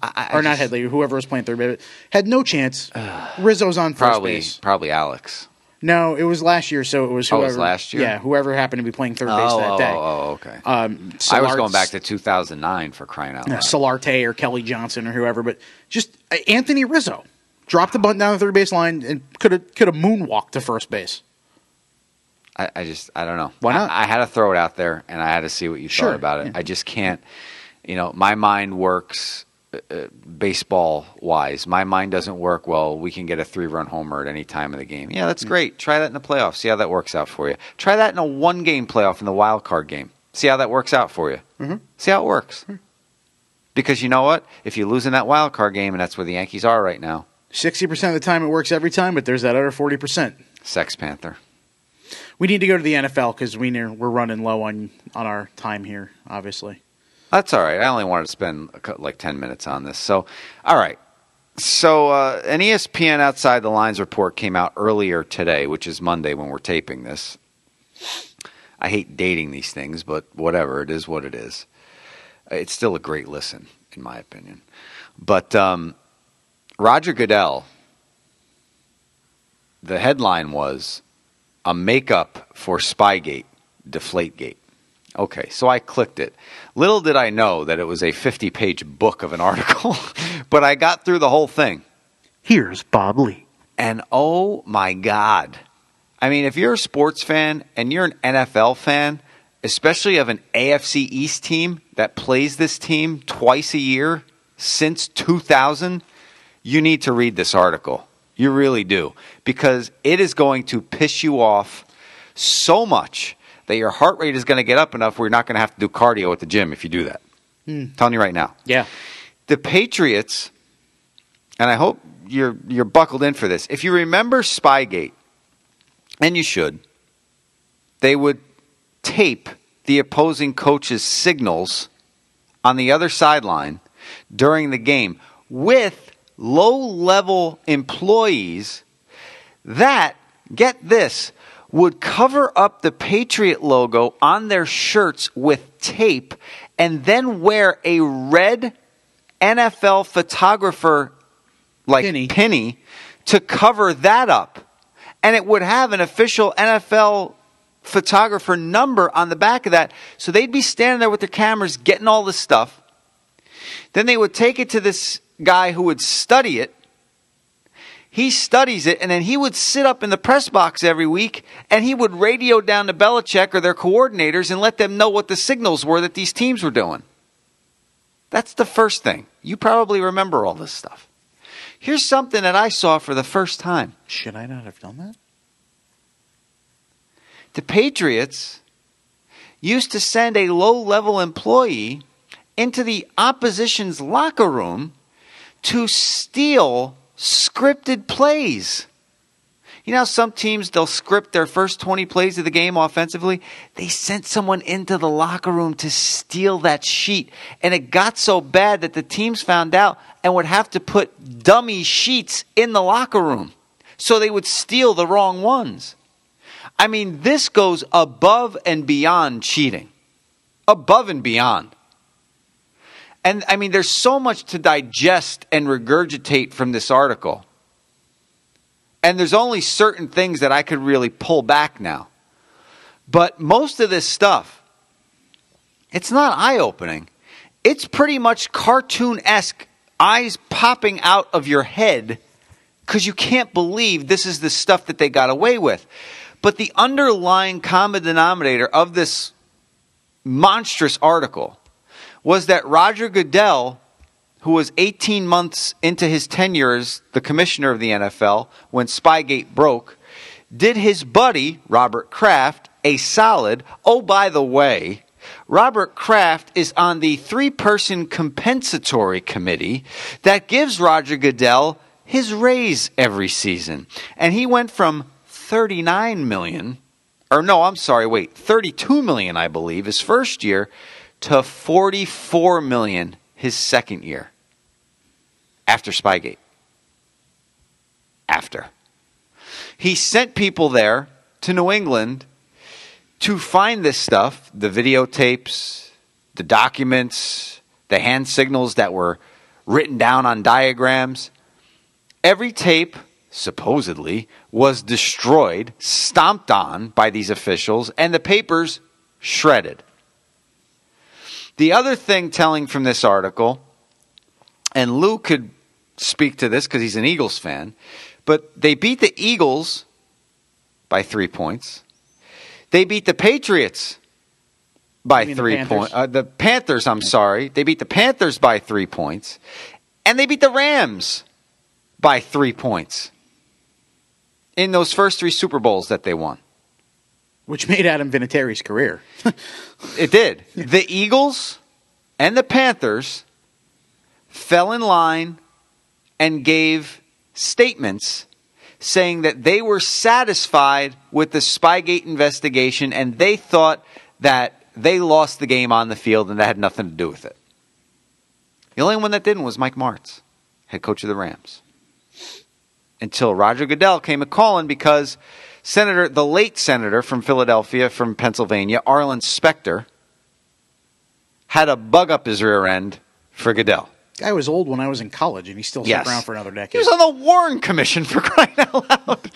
I, I or not just- Headley, whoever was playing third base, had no chance. Rizzo's on first Probably, base. probably Alex. No, it was last year, so it was Oh, it whoever. was last year? Yeah, whoever happened to be playing third base Oh, that oh, day. oh, oh, okay. Um, I was going back to 2009 for crying out uh, loud. Solarte or Kelly Johnson or whoever, but just uh, Anthony Rizzo dropped the bunt down the third base line and could have could have moonwalked to first base. I, I just, I don't know. Why not? I, I had to throw it out there, and I had to see what you Sure, thought about it. yeah. I just can't. You know, my mind works uh, uh, baseball wise. My mind doesn't work well. We can get a three run homer at any time of the game. Yeah, Mm. that's great. Try that in the playoffs. See how that works out for you. Try that in a one game playoff in the wild card game. See how that works out for you. Mm-hmm. See how it works. Because you know what? If you lose in that wild card game, and that's where the Yankees are right now, Sixty percent of the time it works every time, but there's that other forty percent. Sex Panther. We need to go to the NFL because we near, we're running low on on our time here. Obviously, That's all right. I only wanted to spend like 10 minutes on this. So, all right. So, uh, an ESPN Outside the Lines report came out earlier today, which is Monday when we're taping this. I hate dating these things, but whatever. It is what it is. It's still a great listen, in my opinion. But um, Roger Goodell, the headline was a makeup for Spygate, Deflategate. Okay, so I clicked it. Little did I know that it was a 50 page book of an article, but I got through the whole thing. here's Bob Lee. And oh my God. I mean, if you're a sports fan and you're an NFL fan, especially of an AFC East team that plays this team twice a year since 2000, you need to read this article. You really do. Because it is going to piss you off so much that your heart rate is going to get up enough where you're not going to have to do cardio at the gym if you do that. Hmm. telling you right now Yeah, the Patriots, and I hope you're you're buckled in for this. If you remember Spygate, and you should, they would tape the opposing coach's signals on the other sideline during the game with low-level employees that get this would cover up the Patriot logo on their shirts with tape and then wear a red NFL photographer like Penny. penny to cover that up. And it would have an official NFL photographer number on the back of that. So they'd be standing there with their cameras getting all this stuff. Then they would take it to this guy who would study it. He studies it, and then he would sit up in the press box every week and he would radio down to Belichick or their coordinators and let them know what the signals were that these teams were doing. That's the first thing. You probably remember all this stuff. Here's something that I saw for the first time. should I not have done that? The Patriots used to send a low level employee into the opposition's locker room to steal scripted plays. You know, some teams they'll script their first 20 plays of the game offensively. They sent someone into the locker room to steal that sheet. And it got so bad that the teams found out and would have to put dummy sheets in the locker room. So they would steal the wrong ones. I mean, this goes above and beyond cheating. Above and beyond. And I mean, there's so much to digest and regurgitate from this article. And there's only certain things that I could really pull back now. But most of this stuff, it's not eye opening. It's pretty much cartoon esque, eyes popping out of your head because you can't believe this is the stuff that they got away with. But the underlying common denominator of this monstrous article was that Roger Goodell, who was 18 months into his tenure as the commissioner of the NFL when Spygate broke, did his buddy, Robert Kraft, a solid. Oh, by the way, Robert Kraft is on the three person compensatory committee that gives Roger Goodell his raise every season. And he went from 39 million or no, I'm sorry, wait, 32 million I believe his first year to 44 million his second year after Spygate. After. He sent people there to New England to find this stuff the videotapes, the documents, the hand signals that were written down on diagrams. Every tape, supposedly, was destroyed, stomped on by these officials, and the papers shredded. The other thing telling from this article, and Lou could speak to this because he's an Eagles fan, but they beat the Eagles by three points. They beat the Patriots by three points. Uh, the Panthers, I'm sorry. They beat the Panthers by three points. And they beat the Rams by three points in those first three Super Bowls that they won. Which made Adam Vinatieri's career. it did. The Eagles and the Panthers fell in line and gave statements saying that they were satisfied with the Spygate investigation and they thought that they lost the game on the field and that had nothing to do with it. The only one that didn't was Mike Martz, head coach of the Rams. Until Roger Goodell came a calling because Senator, the late senator from Philadelphia, from Pennsylvania, Arlen Specter, had a bug up his rear end for Goodell. Guy was old when I was in college, and he still stuck around for another decade. He was on the Warren Commission for crying out loud.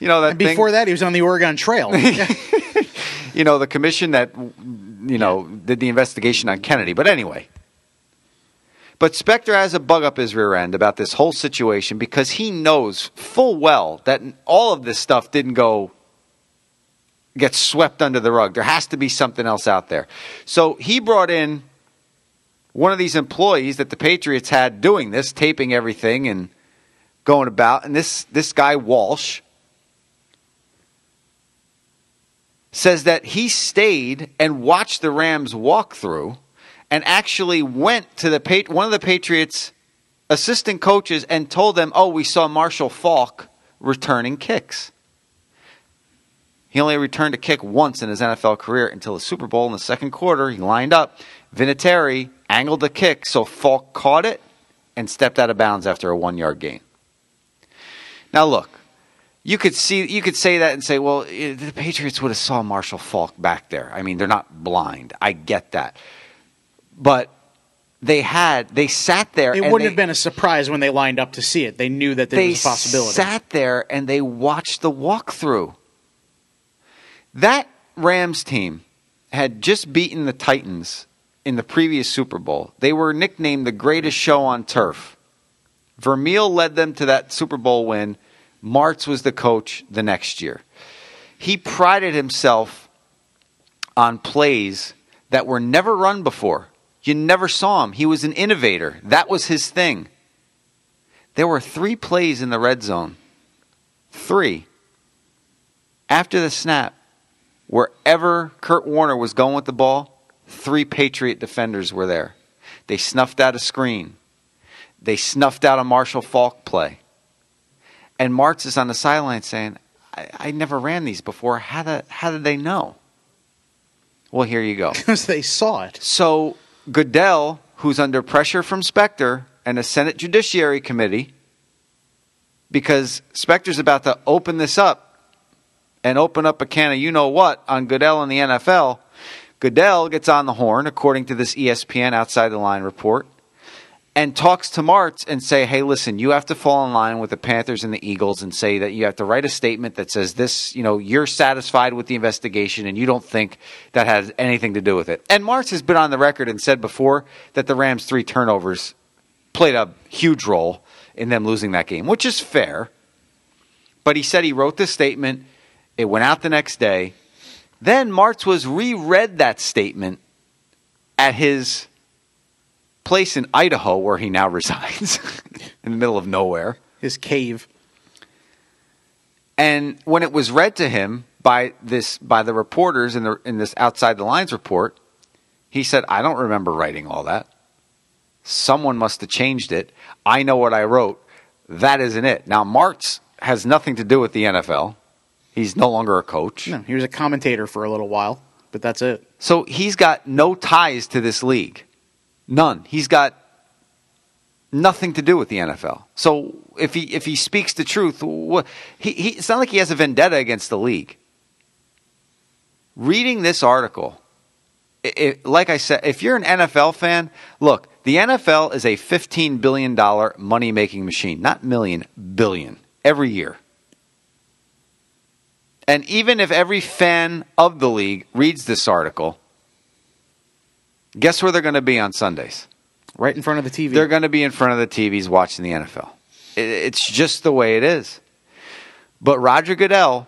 You know that. And before thing? that, he was on the Oregon Trail. you know the commission that you know did the investigation on Kennedy. But anyway, but Specter has a bug up his rear end about this whole situation because he knows full well that all of this stuff didn't go get swept under the rug. There has to be something else out there. So he brought in one of these employees that the Patriots had doing this, taping everything and going about, and this this guy Walsh says that he stayed and watched the Rams walk through and actually went to the one of the Patriots assistant coaches and told them, "Oh, we saw Marshall Faulk returning kicks." He only returned a kick once in his NFL career until the Super Bowl in the second quarter. He lined up. Vinatieri angled the kick so Faulk caught it and stepped out of bounds after a one yard gain. Now look, you could see you could say that and say, well, eh, the Patriots would have saw Marshall Faulk back there. I mean, they're not blind. I get that, but they had they sat there. It wouldn't they, have been a surprise when they lined up to see it. They knew that there was a possibility. They sat there and they watched the walkthrough. That Rams team had just beaten the Titans in the previous Super Bowl. They were nicknamed the greatest show on turf. Vermeil led them to that Super Bowl win. Martz was the coach the next year. He prided himself on plays that were never run before. You never saw him. He was an innovator. That was his thing. There were three plays in the red zone. Three. After the snap, wherever Kurt Warner was going with the ball, Three Patriot defenders were there. They snuffed out a screen. They snuffed out a Marshall Faulk play. And Martz is on the sideline saying, I, I never ran these before. How did, how did they know? Well, here you go. Because they saw it. So Goodell, who's under pressure from Specter and a Senate Judiciary Committee, because Specter's about to open this up and open up a can of you know what on Goodell and the NFL – Goodell gets on the horn, according to this ESPN Outside the Line report, and talks to Martz and say, "Hey, listen, you have to fall in line with the Panthers and the Eagles and say that you have to write a statement that says this, you know, you're satisfied with the investigation and you don't think that has anything to do with it." And Martz has been on the record and said before that the Rams' three turnovers played a huge role in them losing that game, which is fair. But he said he wrote this statement. It went out the next day. Then Martz was reread that statement at his place in Idaho, where he now resides, in the middle of nowhere. His cave. And when it was read to him by this by the reporters in the in this outside the lines report, he said, "I don't remember writing all that. Someone must have changed it. I know what I wrote. That isn't it." Now Martz has nothing to do with the NFL. He's no longer a coach. No, he was a commentator for a little while, but that's it. So he's got no ties to this league. None. He's got nothing to do with the NFL. So if he if he speaks the truth, he, he it's not like he has a vendetta against the league. Reading this article, it, it- like I said, if you're an NFL fan, look, the NFL is a $15 billion money making machine, not million, billion, every year. And even if every fan of the league reads this article, guess where they're going to be on Sundays? Right in front of the TV. They're going to be in front of the TVs watching the NFL. It's just the way it is. But Roger Goodell,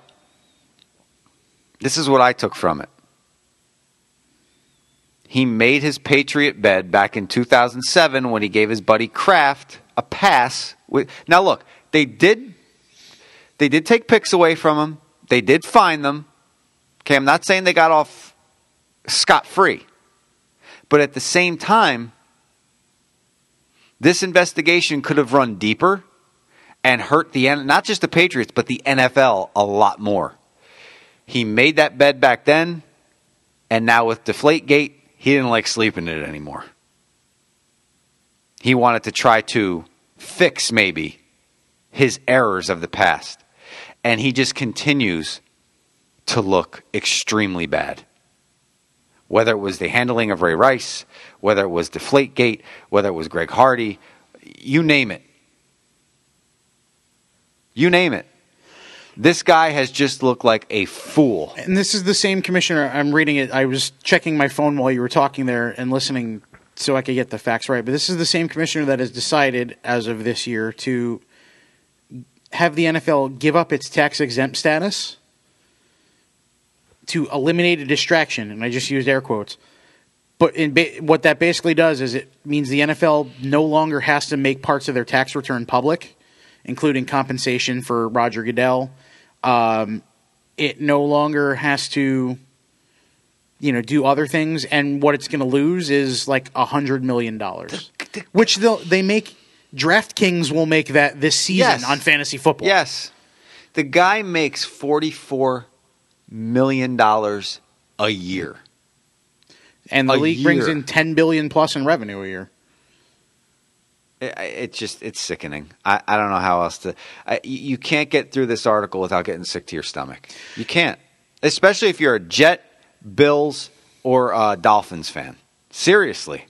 this is what I took from it. He made his Patriot bed back in 2007 when he gave his buddy Kraft a pass. With now, look, they did they did take picks away from him. They did find them. Okay, I'm not saying they got off scot free, but at the same time, this investigation could have run deeper and hurt the not just the Patriots but the NFL a lot more. He made that bed back then, and now with Deflategate, he didn't like sleeping in it anymore. He wanted to try to fix maybe his errors of the past, and he just continues to look extremely bad whether it was the handling of Ray Rice, whether it was Deflategate, whether it was Greg Hardy, you name it. You name it. This guy has just looked like a fool. and this is the same commissioner. I'm reading it. I was checking my phone while you were talking there and listening so I could get the facts right. But this is the same commissioner that has decided, as of this year, to have the NFL give up its tax exempt status to eliminate a distraction. And I just used air quotes. But in ba- what that basically does is it means the NFL no longer has to make parts of their tax return public, including compensation for Roger Goodell. Um, it no longer has to, you know, do other things, and what it's going to lose is like a hundred million dollars, which they'll they make. DraftKings will make that this season Yes. on fantasy football. Yes. The guy makes $44 million dollars a year. and the A league brings in ten billion plus in revenue a year. It, it just, it's sickening. I, I don't know how else to. I, you you can't get through this article without getting sick to your stomach. You can't. Especially if you're a Jet, Bills, or uh, Dolphins fan. Seriously.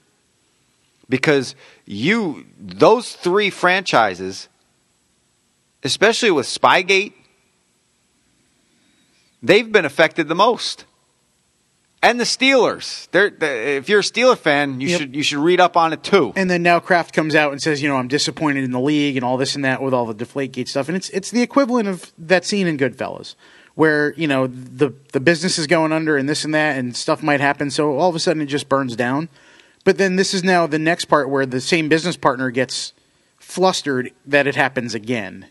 Because you, those three franchises, especially with Spygate, they've been affected the most. And the Steelers. They're, they if you're a Steeler fan, you Yep. should you should read up on it too. And then now Kraft comes out and says, you know, I'm disappointed in the league and all this and that with all the Deflategate stuff. And it's it's the equivalent of that scene in Goodfellas, where you know the the business is going under and this and that and stuff might happen. So all of a sudden it just burns down. But then this is now the next part where the same business partner gets flustered that it happens again.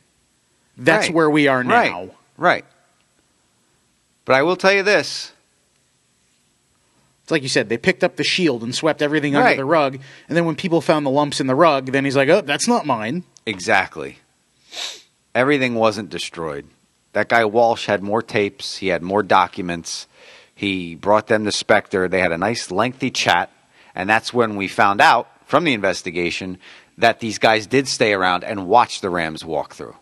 That's Right. where we are now. Right. Right. But I will tell you this. It's like you said, they picked up the shield and swept everything Right. under the rug. And then when people found the lumps in the rug, then he's like, oh, that's not mine. Exactly. Everything wasn't destroyed. That guy Walsh had more tapes, he had more documents. He brought them to Specter. They had a nice lengthy chat, and that's when we found out from the investigation that these guys did stay around and watch the Rams walk through.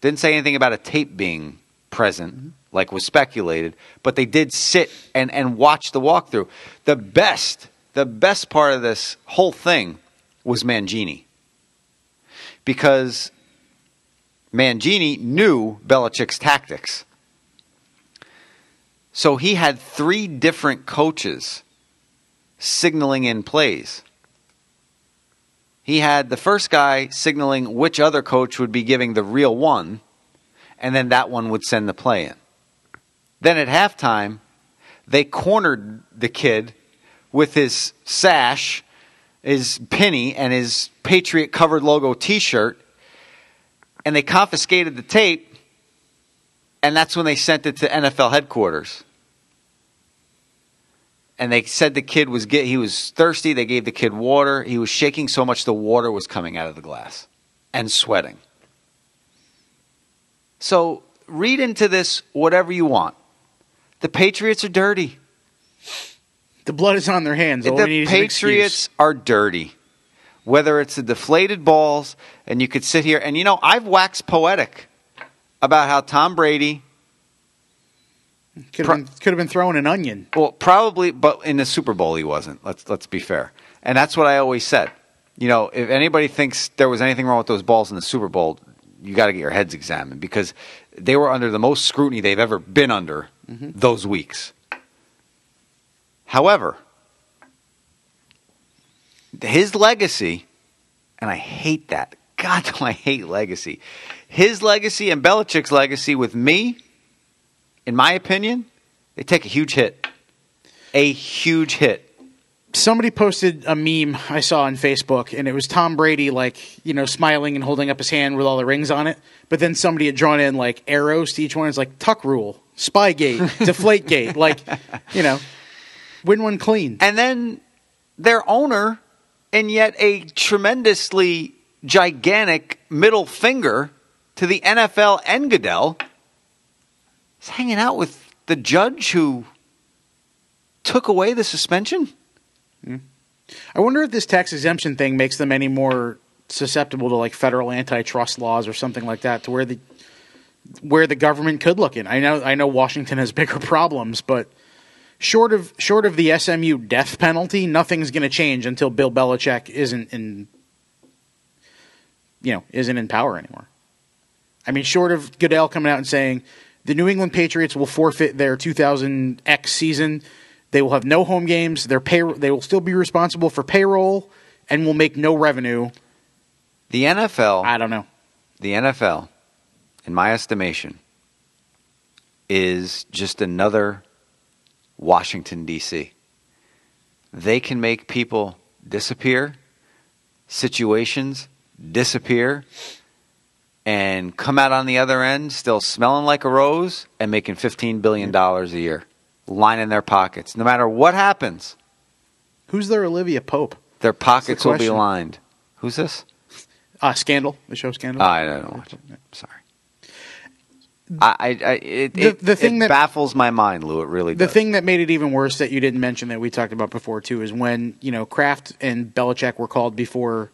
Didn't say anything about a tape being present, mm-hmm. Like was speculated, but they did sit and, and watch the walkthrough. The best, the best part of this whole thing was Mangini. Because Mangini knew Belichick's tactics. So he had three different coaches signaling in plays. He had the first guy signaling which other coach would be giving the real one, and then that one would send the play in. Then at halftime, they cornered the kid with his sash, his penny, and his Patriot covered logo t shirt, and they confiscated the tape, and that's when they sent it to NFL headquarters and they said the kid was get, he was thirsty. They gave the kid water. He was shaking so much the water was coming out of the glass and sweating. So read into this whatever you want. The Patriots are dirty. The blood is on their hands. All the. Patriots are dirty. Whether it's the deflated balls, and you could sit here and you know I've waxed poetic about how Tom Brady could have, been, could have been throwing an onion. Well, probably, but in the Super Bowl he wasn't. Let's let's be fair, and that's what I always said. You know, if anybody thinks there was anything wrong with those balls in the Super Bowl, you got to get your heads examined because they were under the most scrutiny they've ever been under Mm-hmm. those weeks. However, his legacy, and I hate that. God, do I hate legacy. His legacy and Belichick's legacy with me, in my opinion, they take a huge hit. A huge hit. Somebody posted a meme I saw on Facebook, and it was Tom Brady, like, you know, smiling and holding up his hand with all the rings on it. But then somebody had drawn in, like, arrows to each one. It's like Tuck Rule, Spygate, Deflategate. Like, you know, win one clean. And then their owner, and yet a tremendously gigantic middle finger to the NFL and Goodell, is hanging out with the judge who took away the suspension. Mm. I wonder if this tax exemption thing makes them any more susceptible to like federal antitrust laws or something like that, to where the where the government could look in. I know I know Washington has bigger problems, but short of short of the SMU death penalty, nothing's going to change until Bill Belichick isn't in you know isn't in power anymore. I mean, short of Goodell coming out and saying the New England Patriots will forfeit their 2000X season. They will have no home games. Their pay, they will still be responsible for payroll and will make no revenue. The NFL, I don't know. the NFL, in my estimation, is just another Washington, D.C. They can make people disappear, situations disappear, and come out on the other end still smelling like a rose and making $15 billion a year, lining their pockets. No matter what happens, Who's their Olivia Pope? their pockets will be lined. Who's this? Uh, Scandal, the show Scandal. I don't watch it. Sorry. I, I, it, The- it, the thing it that- baffles my mind, Lou. It really the does. thing that made it even worse that you didn't mention that we talked about before too is when you know Kraft and Belichick were called before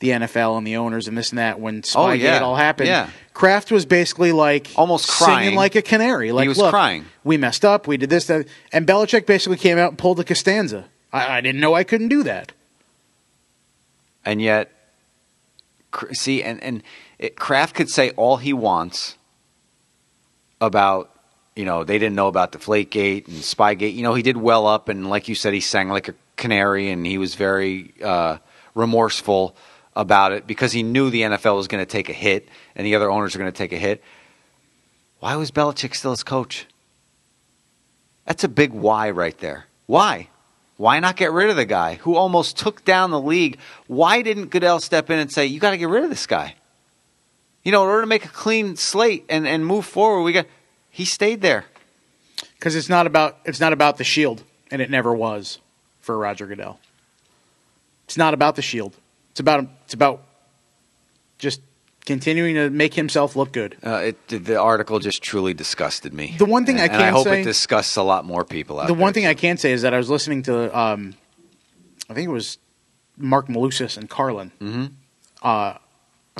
the NFL and the owners and this and that when oh, Spygate Oh, yeah. all happened. Yeah. Kraft was basically like Almost singing crying. like a canary. Like he was "Look, crying. We messed up. We did this, that, and Belichick basically came out and pulled a Costanza. I, I didn't know I couldn't do that. and yet, see, and and it, Kraft could say all he wants about. You know, they didn't know about Deflategate and Spygate. You know, he did well up, and like you said, he sang like a canary, and he was very uh, remorseful about it because he knew the NFL was going to take a hit, and the other owners are going to take a hit. Why was Belichick still his coach? That's a big why right there. Why? Why not get rid of the guy who almost took down the league? Why didn't Goodell step in and say, you got to get rid of this guy? You know, in order to make a clean slate and, and move forward, we got. He stayed there. because it's not about it's not about the shield, and it never was for Roger Goodell. It's not about the shield. It's about it's about just continuing to make himself look good. Uh, it, the article just truly disgusted me. The one thing and, I can and I hope say- it disgusts a lot more people out The there. one thing I can say is that I was listening to um, I think it was Marc Malusis and Carlin Mm-hmm. uh, a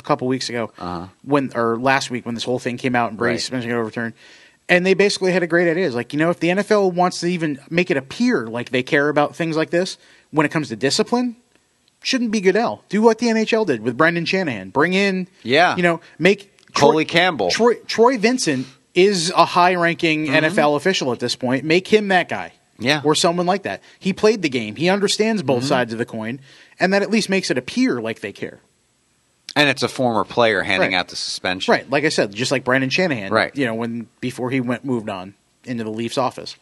couple weeks ago Uh-huh. when or last week when this whole thing came out and Brady's Right. overturned. And they basically had a great idea. It's like, you know, if the NFL wants to even make it appear like they care about things like this when it comes to discipline, shouldn't be Goodell. Do what the NHL did with Brendan Shanahan. Bring in, Yeah. you know, make Colin Campbell. Troy, Troy Vincent is a high-ranking NFL official at this point. Make him that guy. Yeah. Or someone like that. He played the game. He understands both sides of the coin, and that at least makes it appear like they care. And it's a former player handing Right. out the suspension. Right, like I said, just like Brendan Shanahan. Right. You know, when before he went moved on into the Leafs office.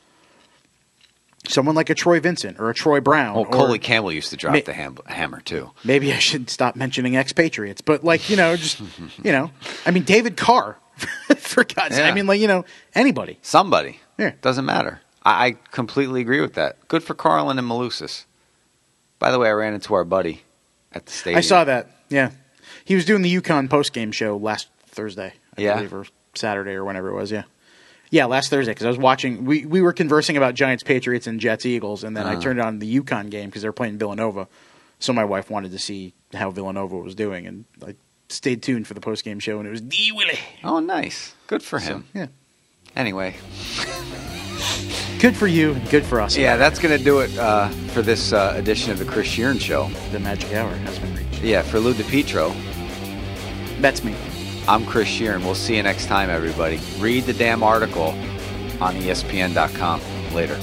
Someone like a Troy Vincent or a Troy Brown. Well, or Colin Campbell used to drop the ham- hammer too. maybe I should stop mentioning expatriates, but like you know, just you know, I mean David Carr, for God's sake. Yeah. I mean, like you know, anybody. Somebody. Yeah. Doesn't matter. I, I completely agree with that. Good for Carlin and Malusis. By the way, I ran into our buddy at the stadium. I saw that. Yeah, he was doing the UConn post game show last Thursday. I Yeah. believe, or Saturday or whenever it was. Yeah, yeah, last Thursday because I was watching. We we were conversing about Giants, Patriots, and Jets, Eagles, and then I Uh-huh. turned on the UConn game because they were playing Villanova. So my wife wanted to see how Villanova was doing, and I stayed tuned for the post game show, and it was D Willie. Oh, nice. Good for So, him. yeah, Anyway, good for you, and good for us. yeah, that's going to do it uh, for this uh, edition of the Chris Shearn Show. the magic hour has been reached. Yeah, for Lou DiPietro, That's me. I'm Chris Shearn. We'll see you next time, everybody. Read the damn article on ESPN.com. Later.